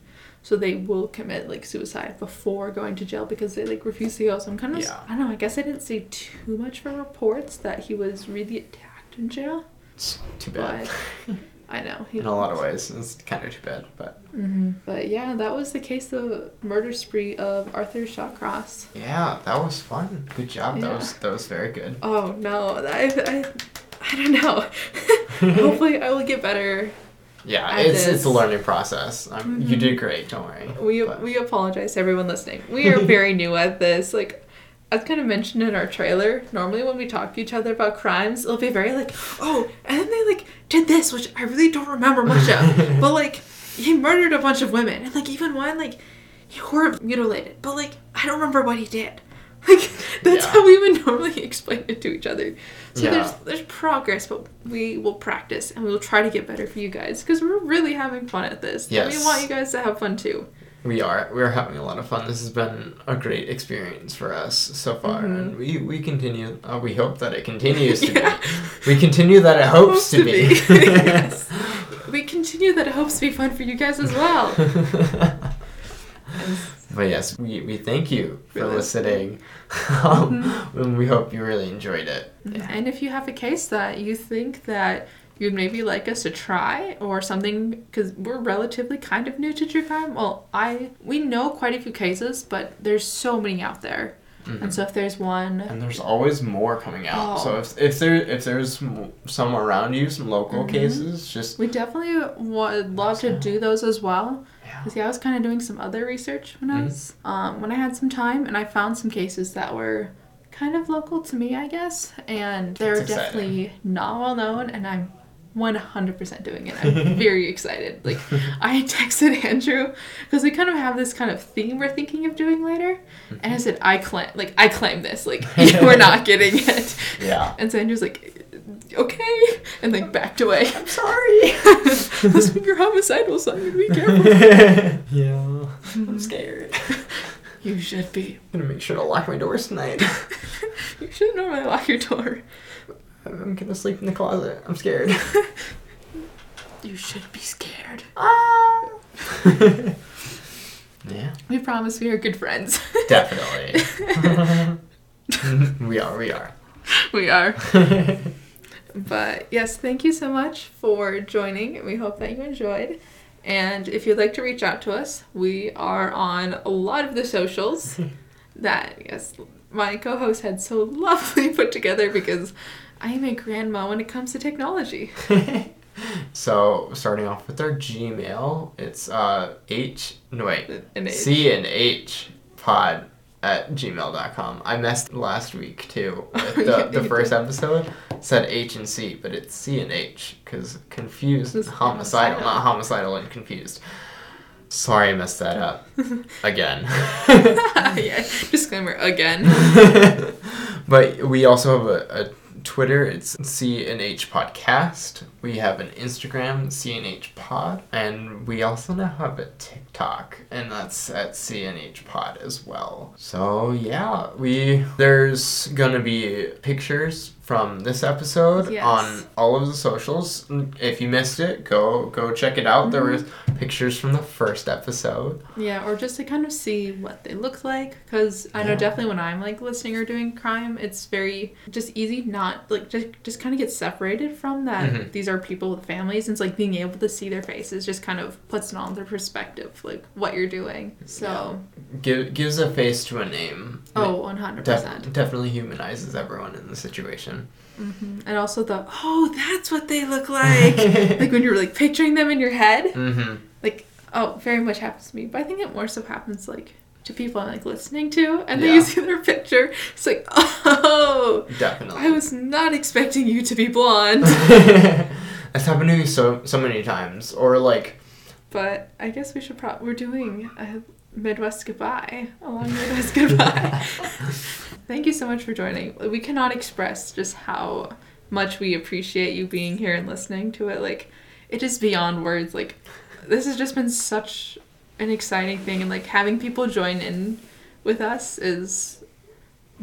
so they will commit like suicide before going to jail because they like refuse to go. So I'm kind of, Yeah. I don't know. I guess I didn't see too much for reports that he was really attacked in jail. It's too bad. I know. He, In a lot of ways, it's kind of too bad, but hmm But yeah, that was the case of murder spree of Arthur Shawcross. yeah, that was fun. Good job. That was that was very good. Oh no, I, I, I don't know. Hopefully, I will get better. Yeah, it's this. it's a learning process. Um, You Mhm. did great. Don't worry. We But- we apologize to everyone listening. We are very new at this. Like, as kind of mentioned in our trailer, normally when we talk to each other about crimes, it'll be very like, oh, and then they like did this, which I really don't remember much of. but like, he murdered a bunch of women, and like even one like he horribly mutilated, but like I don't remember what he did. Like that's Yeah. how we would normally explain it to each other. So Yeah. there's there's progress, but we will practice and we will try to get better for you guys because we're really having fun at this. And we want you guys to have fun too. We are. We're having a lot of fun. This has been a great experience for us so far, Mhm. and we we continue. Uh, we hope that it continues to Yeah. be. We continue that it hopes, to, be. yes. We continue that it hopes to be fun for you guys as well. but yes, we, we thank you for For listening. um, and we hope you really enjoyed it. And if you have a case that you think that you'd maybe like us to try or something because we're relatively kind of new to true crime well i we know quite a few cases but there's so many out there and so if there's one And there's always more coming out. Oh. So if, if there if there's some around you, some local Mhm. cases, just we definitely would love to do those as well yeah. because yeah i was kind of doing some other research when i Mhm. was um, when i had some time and i found some cases that were kind of local to me i guess and they're That's exciting. definitely not well known and i'm 100% doing it i'm very excited like i texted andrew because we kind of have this kind of theme we're thinking of doing later and i mm-hmm. said i claim like i claim this like we're not getting it Yeah. and so andrew's like okay and like backed away I'm sorry. this you're homicidal simon be careful yeah. I'm scared. You should be I'm gonna make sure to lock my doors tonight. You should normally lock your door. I'm gonna sleep in the closet. I'm scared. You should be scared. Ah. yeah, We promise we are good friends. definitely. we are. We are. we are. But yes, thank you so much for joining. We hope that you enjoyed. And if you'd like to reach out to us, we are on a lot of the socials that yes, my co-host had so lovely put together because I am a grandma when it comes to technology. so starting off with our Gmail, it's uh H no wait And it- C and H pod at gmail.com. I messed last week too with the, the first episode. Said H and C, but it's C and H because confused, homicidal, homicidal. not homicidal and confused. Sorry, I messed that up again. yeah, disclaimer again. but we also have a, a Twitter. It's C and H Podcast. We have an Instagram, C and H Pod, and we also now have a TikTok, and that's at CNH Pod as well. So yeah, we there's gonna be pictures from this episode Yes. on all of the socials. If you missed it, go go check it out. There was pictures from the first episode. Yeah, or just to kind of see what they look like. Because I know definitely when I'm like listening or doing crime, it's very just easy not like just just kind of get separated from that. Mhm. These are people with families, and it's like being able to see their faces just kind of puts it all into perspective, like what you're doing. So, Give, gives a face to a name. oh, 100%. Def- definitely humanizes everyone in the situation. hmm And also the, oh, that's what they look like. like when you're like picturing them in your head. Mm-hmm. like oh very much happens to me but i think it more so happens like to people i'm like listening to and then you see their picture it's like oh Definitely. i was not expecting you to be blonde That's happened to me so so many times. Or like, but i guess we should probably we're doing a midwest goodbye a long midwest goodbye. Thank you so much for joining. We cannot express just how much we appreciate you being here and listening to it. Like it is beyond words. Like this has just been such an exciting thing and like having people join in with us is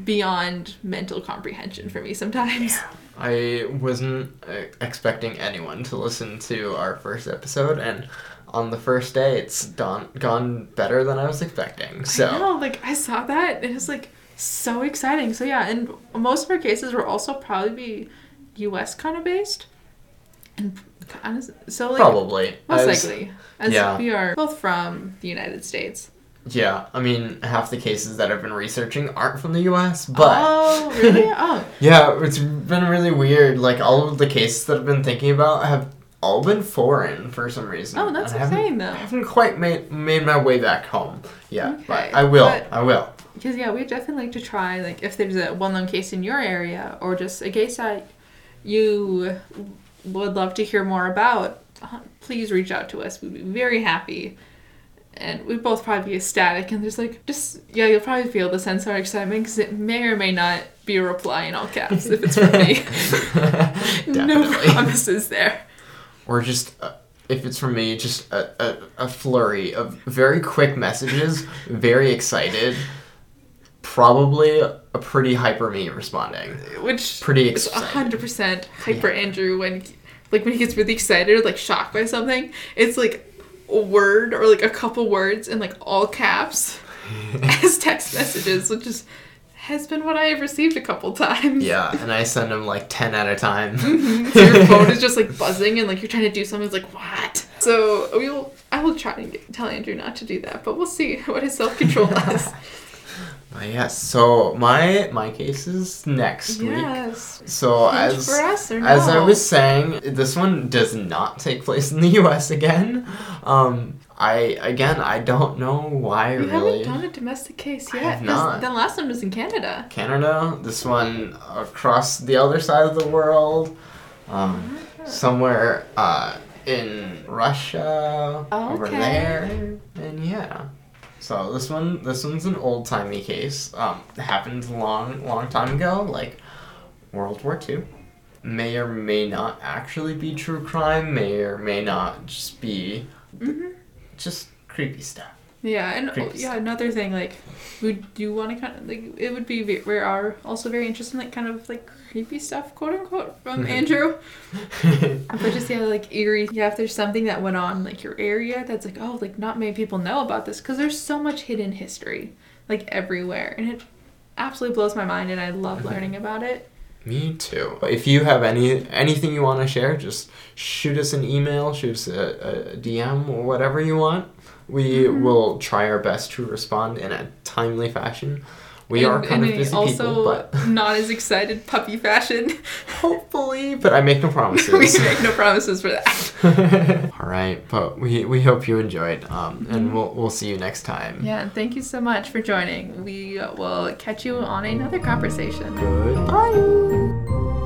beyond mental comprehension for me sometimes. I wasn't uh, expecting anyone to listen to our first episode, and on the first day, it's gone gone better than I was expecting. So. I know, like I saw that and it's like so exciting. So yeah, and most of our cases will also probably be US kind of based. And so like Probably. most As- likely as yeah. we are both from the United States. Yeah, I mean, half the cases that I've been researching aren't from the U.S., but oh, really? Oh, yeah, it's been really weird. Like all of the cases that I've been thinking about have all been foreign for some reason. oh, that's insane though. I haven't quite made made my way back home yet, Okay, but I will. but- I will. because yeah, we'd definitely like to try like if there's a well-known case in your area or just a case that you would love to hear more about. uh, Please reach out to us. We'd be very happy. And we'd both probably be ecstatic, and there's like just yeah, you'll probably feel the sense of our excitement because it may or may not be a reply in all caps if it's from me. no promises there. Or just uh, if it's from me, just a, a, a flurry of very quick messages, very excited, probably a pretty hyper me responding. Which Pretty is excited. hundred percent hyper Andrew when he- like when he gets really excited or like shocked by something. It's like a word or like a couple words in like all caps as text messages, which is has been what I have received a couple times. Yeah, and I send him like 10 at a time. So your phone is just like buzzing and like you're trying to do something. It's like what? So we will. I will try and get, tell Andrew not to do that, but we'll see what his self control is. Yes, so my my case is next week. yes. So Hint as for us or as I was saying, this one does not take place in the U.S. again. Um, I again, I don't know why We really. haven't done a domestic case I yet. not. The last one was in Canada. Canada. This one across the other side of the world, um, Ah. somewhere uh, in Russia over Okay. there, and yeah. So this one, this one's an old timey case. Um, happened long, long time ago, like World War Two. May or may not actually be true crime. May or may not just be hmm just creepy stuff. Yeah, and oh, Creepy yeah, another thing like, we do want to kind of like it would be we are also very interested in like kind of like creepy stuff, quote unquote, from. Andrew. But just yeah, like eerie. Yeah, if there's something that went on like your area that's like oh like not many people know about this because there's so much hidden history like everywhere, and it absolutely blows my mind, and I love learning about it. Me too. If you have any anything you want to share, just shoot us an email, shoot us a, a DM, or whatever you want. We Mhm. will try our best to respond in a timely fashion. We And- are kind of busy also people, but not as excited puppy fashion. hopefully, but I make no promises. we make no promises for that. All right, but we we hope you enjoyed, um, and Mhm. we'll we'll see you next time. Yeah, and thank you so much for joining. We will catch you on another conversation. Goodbye.